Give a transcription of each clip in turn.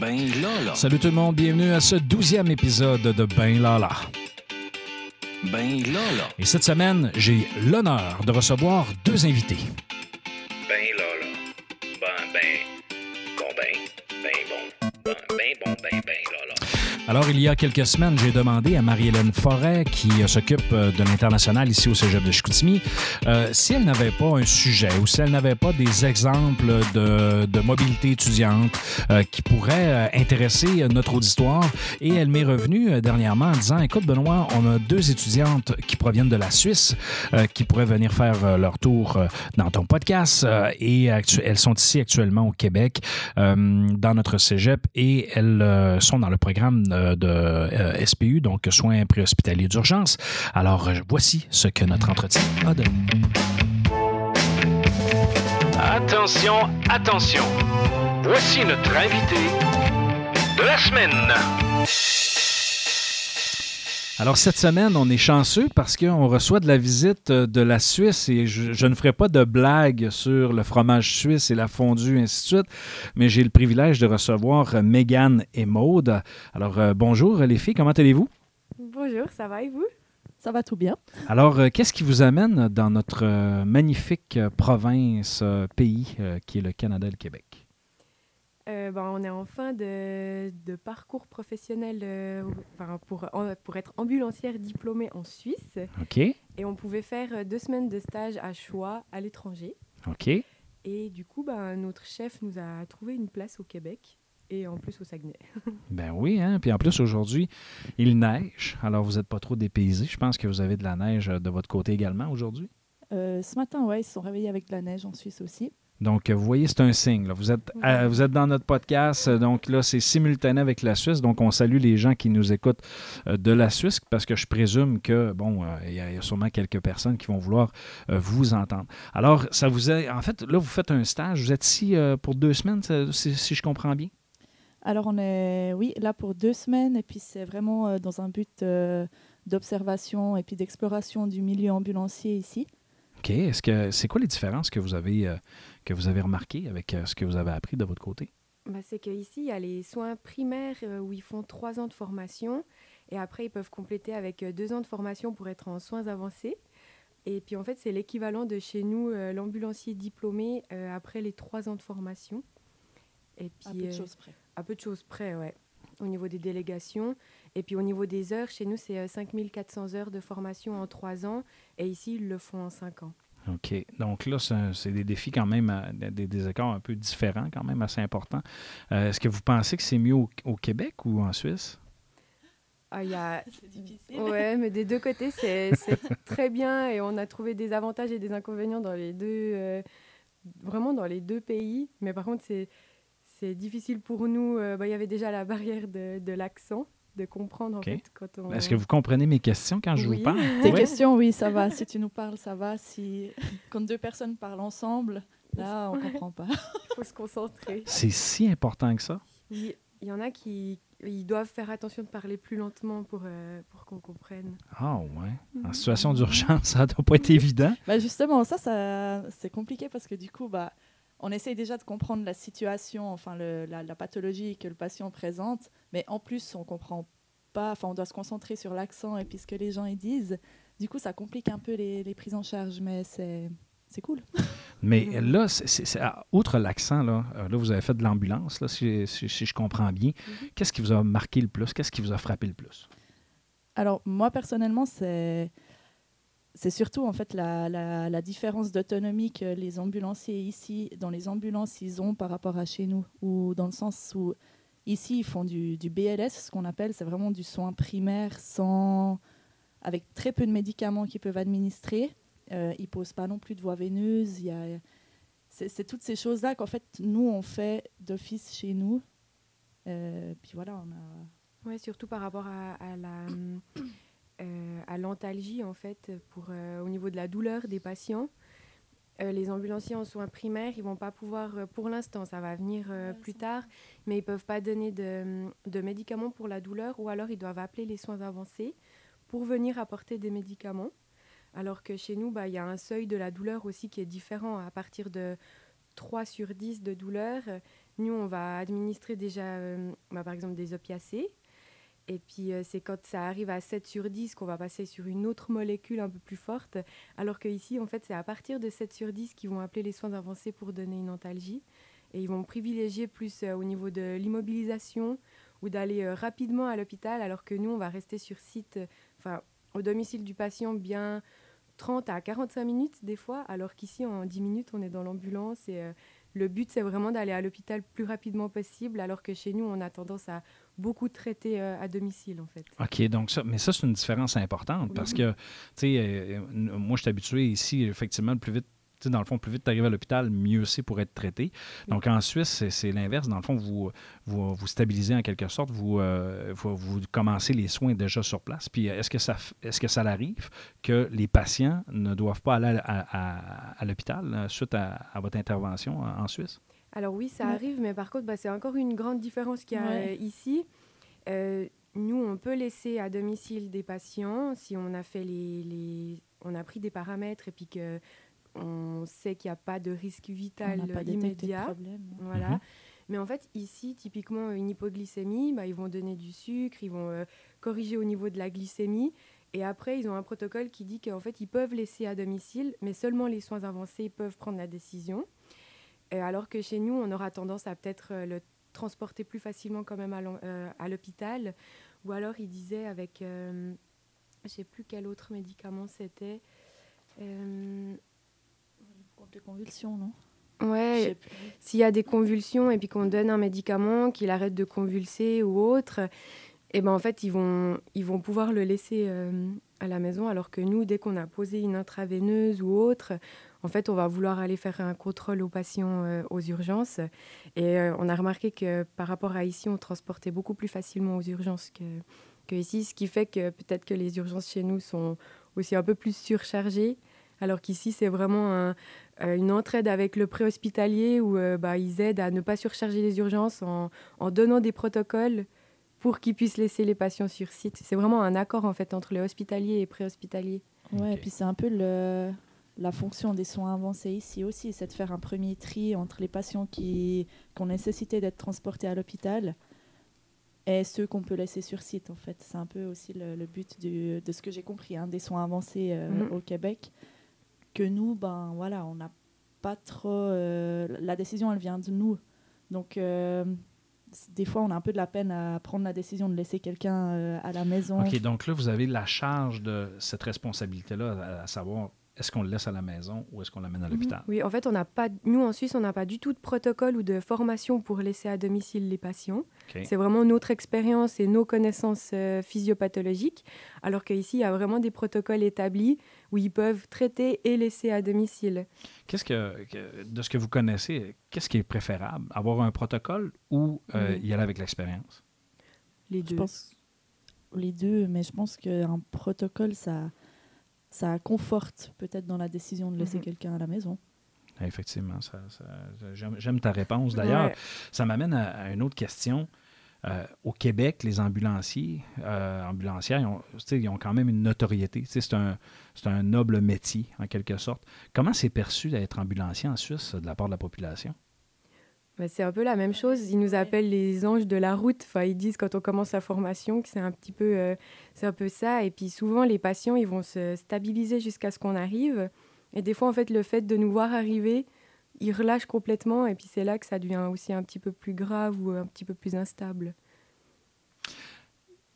Ben Lala. Salut tout le monde, bienvenue à ce douzième épisode de Ben Lala. Ben Lala. Et cette semaine, j'ai l'honneur de recevoir deux invités. Alors, il y a quelques semaines, j'ai demandé à Marie-Hélène Forêt, qui s'occupe euh, de l'international ici au Cégep de Chicoutimi, euh, si elle n'avait pas un sujet ou si elle n'avait pas des exemples de, mobilité étudiante euh, qui pourraient intéresser notre auditoire. Et elle m'est revenue dernièrement en disant, écoute Benoît, on a deux étudiantes qui proviennent de la Suisse qui pourraient venir faire leur tour dans ton podcast et elles sont ici actuellement au Québec dans notre cégep et elles sont dans le programme de euh, SPU, donc soins préhospitaliers d'urgence. Alors, euh, voici ce que notre entretien a donné. Attention, attention. Voici notre invité de la semaine. Alors, cette semaine, on est chanceux parce qu'on reçoit de la visite euh, de la Suisse et je, je ne ferai pas de blague sur le fromage suisse et la fondue, ainsi de suite, mais j'ai le privilège de recevoir euh, Mégane et Maude. Alors, euh, bonjour les filles, comment allez-vous? Bonjour, ça va et vous? Ça va tout bien. Alors, euh, qu'est-ce qui vous amène dans notre euh, magnifique euh, province, euh, pays euh, qui est le Canada et le Québec? Euh, ben, On est en fin de, de parcours professionnel euh, enfin, pour, en- pour être ambulancière diplômée en Suisse. OK, Et on pouvait faire euh, deux semaines de stage à choix à l'étranger. OK. Et du coup, ben, notre chef nous a trouvé une place au Québec et en plus au Saguenay. Ben oui, hein? Puis en plus, aujourd'hui, il neige. Alors, vous n'êtes pas trop dépaysés. Je pense que vous avez de la neige de votre côté également aujourd'hui. Euh, ce matin, ouais, ils se sont réveillés avec de la neige en Suisse aussi. Donc, vous voyez, c'est un signe. là. Vous, êtes, euh, vous êtes dans notre podcast. euh, Donc là, c'est simultané avec la Suisse. Donc, on salue les gens qui nous écoutent euh, de la Suisse parce que je présume que, bon, euh, il y, a- il y a sûrement quelques personnes qui vont vouloir euh, vous entendre. Alors, ça vous est. En fait, là, vous faites un stage. Vous êtes ici pour deux semaines, si, si je comprends bien? Alors, on est, oui, là pour deux semaines, et puis c'est vraiment dans un but d'observation et puis d'exploration du milieu ambulancier ici. OK. Est-ce que c'est quoi les différences que vous avez, que vous avez remarquées avec euh, ce que vous avez appris de votre côté? Ben, C'est qu'ici, il y a les soins primaires euh, où ils font trois ans de formation. Et après, ils peuvent compléter avec euh, deux ans de formation pour être en soins avancés. Et puis en fait, c'est l'équivalent de chez nous, euh, l'ambulancier diplômé euh, après les trois ans de formation. Et puis, Un peu de choses près. À peu de choses près, ouais. Au niveau des délégations. Et puis au niveau des heures, chez nous, c'est euh, 5400 heures de formation en trois ans. Et ici, ils le font en cinq ans. OK. Donc là, c'est des défis quand même, euh, des, des écarts un peu différents, quand même assez importants. Euh, Est-ce que vous pensez que c'est mieux au, au Québec ou en Suisse? Ah, il y a... C'est difficile. Ouais, mais des deux côtés, c'est très bien. Et on a trouvé des avantages et des inconvénients dans les deux, euh, vraiment dans les deux pays. Mais par contre, c'est difficile pour nous. Euh, bah, Il y avait déjà la barrière de, de l'accent, de comprendre en fait quand on... Est-ce que vous comprenez mes questions quand je Oui. vous parle? Tes Ouais. questions, oui, ça va. Si tu nous parles, ça va. Si quand deux personnes parlent ensemble, là, on comprend pas. Il faut se concentrer. C'est si important que ça? Il il y en a qui ils doivent faire attention de parler plus lentement pour, euh, pour qu'on comprenne. Ah ouais. En situation d'urgence, ça doit pas être évident. Bah justement, ça, ça c'est compliqué parce que du coup, bah, on essaye déjà de comprendre la situation, enfin le- la, la pathologie que le patient présente, mais en plus, on comprend pas, enfin, on doit se concentrer sur l'accent et puis ce que les gens ils disent. Du coup, ça complique un peu les, les prises en charge, mais c'est c'est cool. Mais là, c'est- outre l'accent, là, euh, là, vous avez fait de l'ambulance, là, si, si- si je comprends bien. Mhm. Qu'est-ce qui vous a marqué le plus? Qu'est-ce qui vous a frappé le plus? Alors moi personnellement, c'est c'est surtout en fait la, différence d'autonomie que les ambulanciers ici, dans les ambulances, ils ont par rapport à chez nous, ou dans le sens où ici ils font du, BLS, ce qu'on appelle, c'est vraiment du soin primaire sans, avec très peu de médicaments qu'ils peuvent administrer. Euh, ils posent pas non plus de voie veineuse. Y a, c'est, toutes ces choses-là qu'en fait nous on fait d'office chez nous. Euh, puis voilà, on a Ouais, surtout par rapport à, la à l'antalgie en fait, pour euh, au niveau de la douleur des patients. Euh, les ambulanciers en soins primaires, ils vont pas pouvoir, euh, pour l'instant, ça va venir euh, plus tard, mais ils peuvent pas donner de, de médicaments pour la douleur, ou alors ils doivent appeler les soins avancés pour venir apporter des médicaments. Alors que chez nous, bah, il y a un seuil de la douleur aussi qui est différent. À partir de 3 sur 10 de douleur, euh, nous, on va administrer déjà, euh, bah, par exemple, des opiacés. Et puis, euh, c'est quand ça arrive à 7 sur 10 qu'on va passer sur une autre molécule un peu plus forte. Alors qu'ici, en fait, c'est à partir de 7 sur 10 qu'ils vont appeler les soins avancés pour donner une antalgie. Et ils vont privilégier plus euh, au niveau de l'immobilisation ou d'aller euh, rapidement à l'hôpital, alors que nous, on va rester sur site, enfin, au domicile du patient, bien 30 à 45 minutes des fois, alors qu'ici, en 10 minutes, on est dans l'ambulance. Et euh, le but, c'est vraiment d'aller à l'hôpital plus rapidement possible, alors que chez nous, on a tendance à beaucoup traiter euh, à domicile, en fait. OK, donc ça, mais ça, c'est une différence importante parce que, tu sais, euh, moi, je suis habitué ici, effectivement, le plus vite, dans le fond, plus vite tu arrives à l'hôpital, mieux c'est pour être traité. Donc, en Suisse, c'est- l'inverse. Dans le fond, vous, vous, vous stabilisez en quelque sorte, vous, euh, vous, vous commencez les soins déjà sur place. Puis, est-ce que ça, est-ce que ça arrive que les patients ne doivent pas aller à, à- à l'hôpital euh, suite à, à votre intervention en, en Suisse? Alors oui, ça Ouais. arrive, mais par contre, bah, c'est encore une grande différence qu'il y a Ouais. euh, ici. Euh, nous, on peut laisser à domicile des patients si on a fait les, les- on a pris des paramètres et puis que on sait qu'il n'y a pas de risque vital pas immédiat. problème. Voilà. Mhm. Mais en fait, ici, typiquement, une hypoglycémie, bah, ils vont donner du sucre, ils vont euh, corriger au niveau de la glycémie. Et après, ils ont un protocole qui dit qu'en fait, ils peuvent laisser à domicile, mais seulement les soins avancés peuvent prendre la décision. Et alors que chez nous, on aura tendance à peut-être euh, le transporter plus facilement quand même à euh, l'hôpital. Ou alors, il disait avec, euh, je sais plus quel autre médicament c'était. Contre les convulsions, non? Ouais, s'il y a des convulsions et puis qu'on donne un médicament, qu'il arrête de convulser ou autre, et ben en fait ils vont, ils vont pouvoir le laisser euh, à la maison. Alors que nous dès qu'on a posé une intraveineuse ou autre, en fait on va vouloir aller faire un contrôle aux patients euh, aux urgences. Et euh, on a remarqué que par rapport à ici on transportait beaucoup plus facilement aux urgences que, que ici, ce qui fait que peut-être que les urgences chez nous sont aussi un peu plus surchargées. Alors qu'ici c'est vraiment un, une entraide avec le préhospitalier où euh, bah, ils aident à ne pas surcharger les urgences en, en donnant des protocoles pour qu'ils puissent laisser les patients sur site. C'est vraiment un accord en fait entre les hospitaliers et préhospitaliers. Ouais, et puis c'est un peu le, la fonction des soins avancés ici aussi, c'est de faire un premier tri entre les patients qui, qui ont nécessité d'être transportés à l'hôpital et ceux qu'on peut laisser sur site en fait. C'est un peu aussi le, le but du- de ce que j'ai compris hein, des soins avancés euh, Mhm. au Québec. Que nous, ben voilà, on n'a pas trop. euh, la décision, elle vient de nous. Donc, euh, des fois, on a un peu de la peine à prendre la décision de laisser quelqu'un euh, à la maison. OK, donc là, vous avez la charge de cette responsabilité-là, à savoir, est-ce qu'on le laisse à la maison ou est-ce qu'on l'amène à l'hôpital? Oui, en fait, on n'a pas, nous en Suisse, on n'a pas du tout de protocole ou de formation pour laisser à domicile les patients. C'est vraiment notre expérience et nos connaissances euh, physiopathologiques, alors qu'ici, il y a vraiment des protocoles établis où ils peuvent traiter et laisser à domicile. Qu'est-ce que, que- de ce que vous connaissez, qu'est-ce qui est préférable? Avoir un protocole ou euh, Mhm. y aller avec l'expérience? Les Je deux. pense les deux, mais je pense qu'un protocole, ça, ça conforte peut-être dans la décision de laisser Mhm. quelqu'un à la maison. Effectivement, ça, ça- j'aime, ta réponse. D'ailleurs, Ouais. ça m'amène à, à une autre question. Euh, au Québec, les ambulanciers, euh, ambulancières, ils ont, tu sais, ils ont quand même une notoriété. Tu sais, C'est un, c'est un noble métier, en quelque sorte. Comment c'est perçu d'être ambulancier en Suisse de la part de la population? Bah, c'est un peu la même chose. Ils nous appellent les anges de la route. Enfin, ils disent quand on commence la formation que c'est un petit peu, euh, c'est un peu ça. Et puis souvent, les patients, ils vont se stabiliser jusqu'à ce qu'on arrive. Et des fois, en fait, le fait de nous voir arriver, ils relâchent complètement. Et puis c'est là que ça devient aussi un petit peu plus grave ou un petit peu plus instable.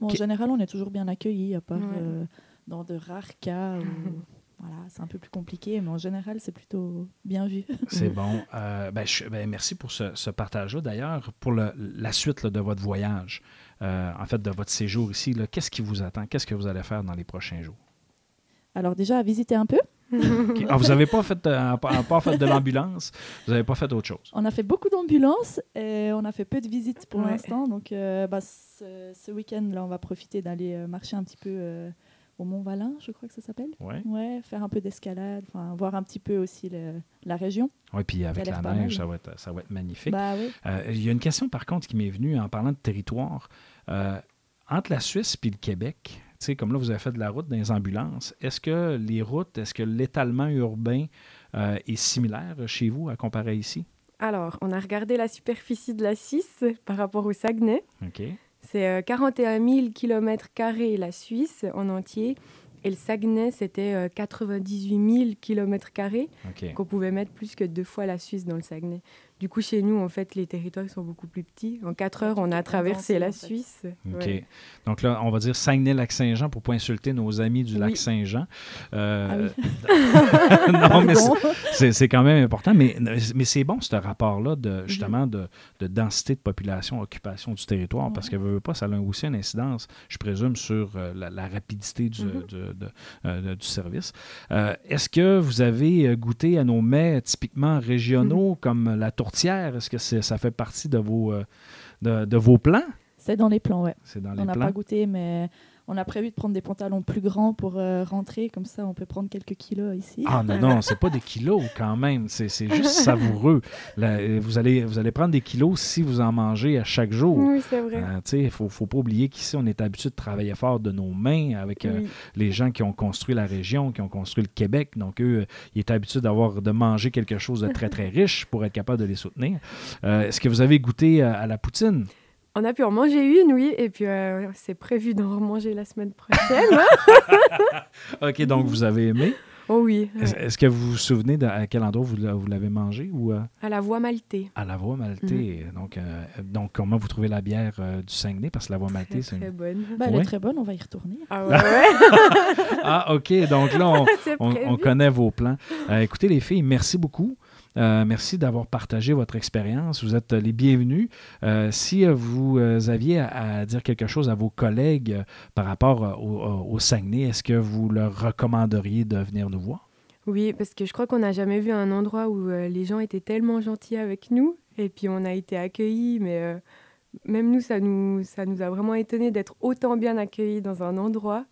Bon, En général, on est toujours bien accueillis, à part Ouais. euh, dans de rares cas où voilà, c'est un peu plus compliqué, mais en général, c'est plutôt bien vu. C'est bon. Euh, ben, je- ben, merci pour ce, ce partage-là. D'ailleurs, pour le- la suite là, de votre voyage, euh, en fait, de votre séjour ici, là, qu'est-ce qui vous attend? Qu'est-ce que vous allez faire dans les prochains jours? Alors déjà, à visiter un peu. Ah, vous n'avez pas fait, euh, pas, pas fait de l'ambulance, vous n'avez pas fait autre chose? On a fait beaucoup d'ambulances et on a fait peu de visites pour Ouais. l'instant. Donc, euh, bah, ce, ce week-end, là, on va profiter d'aller marcher un petit peu au Mont-Valin, je crois que ça s'appelle. Ouais. Ouais, faire un peu d'escalade, enfin, voir un petit peu aussi le- la région. Oui, puis avec la neige, ça va, être, ça va être magnifique. Bah oui. Euh, il y a une question, par contre, qui m'est venue en parlant de territoire. Euh, entre la Suisse et le Québec, tu sais, comme là, vous avez fait de la route dans les ambulances, est-ce que les routes, est-ce que l'étalement urbain euh, est similaire chez vous à comparer ici? Alors, on a regardé la superficie de la Suisse par rapport au Saguenay. OK. C'est euh, 41 000 km la Suisse en entier. Et le Saguenay, c'était euh, 98 000 km qu'on pouvait mettre plus que deux fois la Suisse dans le Saguenay. Du coup, chez nous, en fait, les territoires sont beaucoup plus petits. En quatre heures, on a traversé la. Suisse. OK. Ouais. Donc là, on va dire Saguenay-Lac-Saint-Jean pour pas insulter nos amis du Oui. Lac-Saint-Jean. Euh, Ah non, mais c'est- quand même important. Mais, mais c'est bon, ce rapport-là, de, justement, de, de densité de population, occupation du territoire, parce que, veut, veut pas, ça a aussi une incidence, je présume, sur euh, la, la rapidité du, Mhm. du- de- euh, du service. Euh, Est-ce que vous avez goûté à nos mets typiquement régionaux, comme la Est-ce que ça fait partie de vos, euh, de, de vos plans? C'est dans les plans, ouais. C'est dans les On n'a plans? pas goûté, mais on a prévu de prendre des pantalons plus grands pour euh, rentrer. Comme ça, on peut prendre quelques kilos ici. Ah non, non, c'est pas des kilos quand même. C'est c'est juste savoureux. Là, euh, vous, allez, vous allez prendre des kilos si vous en mangez à chaque jour. Oui, c'est vrai. Euh, Il faut, faut pas oublier qu'ici, on est habitué de travailler fort de nos mains avec euh, Oui. les gens qui ont construit la région, qui ont construit le Québec. Donc, eux, ils étaient habitués d'avoir de manger quelque chose de très, très riche pour être capable de les soutenir. Est-ce que vous avez goûté à, à la poutine? On a pu en manger une, oui, et puis euh, c'est prévu d'en remanger la semaine prochaine. OK, donc vous avez aimé. oh oui, Est-ce ouais. est-ce que vous vous souvenez de à quel endroit vous, l'a- vous l'avez mangé ou... euh, à la voie maltée. À la voie maltée. Donc, euh, donc, comment vous trouvez la bière euh, du Saguenay? Parce que la voie c'est. très bonne. Bah, elle Ouais. est très bonne, on va y retourner. Ah ouais. Ah, OK. Donc là, on, connaît vos plans. Euh, écoutez, les filles, merci beaucoup. Euh, merci d'avoir partagé votre expérience. Vous êtes les bienvenus. Euh, si vous euh, aviez à, dire quelque chose à vos collègues par rapport au, au- Saguenay, est-ce que vous leur recommanderiez de venir nous voir? Oui, parce que je crois qu'on n'a jamais vu un endroit où les gens étaient tellement gentils avec nous, et puis on a été accueillis, mais même nous, ça nous, ça nous a vraiment étonné d'être autant bien accueillis dans un endroit.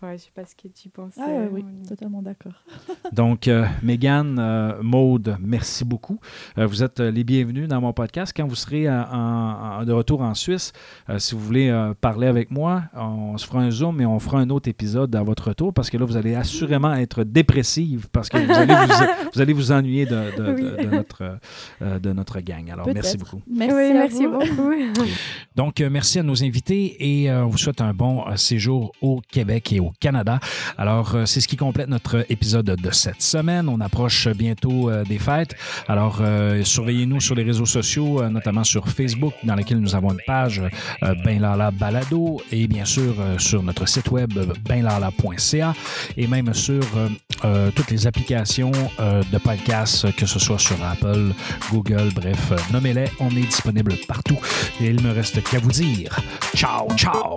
Enfin, je sais pas ce que tu penses. Ah ouais, euh, oui, totalement d'accord. Donc, euh, Mégane, euh, Maude, merci beaucoup. Euh, vous êtes les bienvenus dans mon podcast. Quand vous serez en- en- de retour en Suisse, euh, si vous voulez euh, parler avec moi, on se fera un Zoom et on fera un autre épisode à votre retour parce que là, vous allez assurément être dépressive parce que vous allez vous, vous allez vous ennuyer de, de- de- Oui. de notre, euh, de notre gang. Alors, merci beaucoup. Merci, oui, merci vous. beaucoup. Donc, euh, merci à nos invités et euh, on vous souhaite un bon euh, séjour au Québec et au Canada. Alors, euh, c'est ce qui complète notre épisode de cette semaine. On approche bientôt euh, des fêtes. Alors, euh, surveillez-nous sur les réseaux sociaux, notamment sur Facebook, dans lequel nous avons une page Ben Lala Balado et bien sûr sur notre site web benlala.ca et même sur toutes les applications de podcasts, euh, que ce soit sur Apple, Google, bref, nommez-les. On est disponible partout. Et il me reste qu'à vous dire ciao, ciao!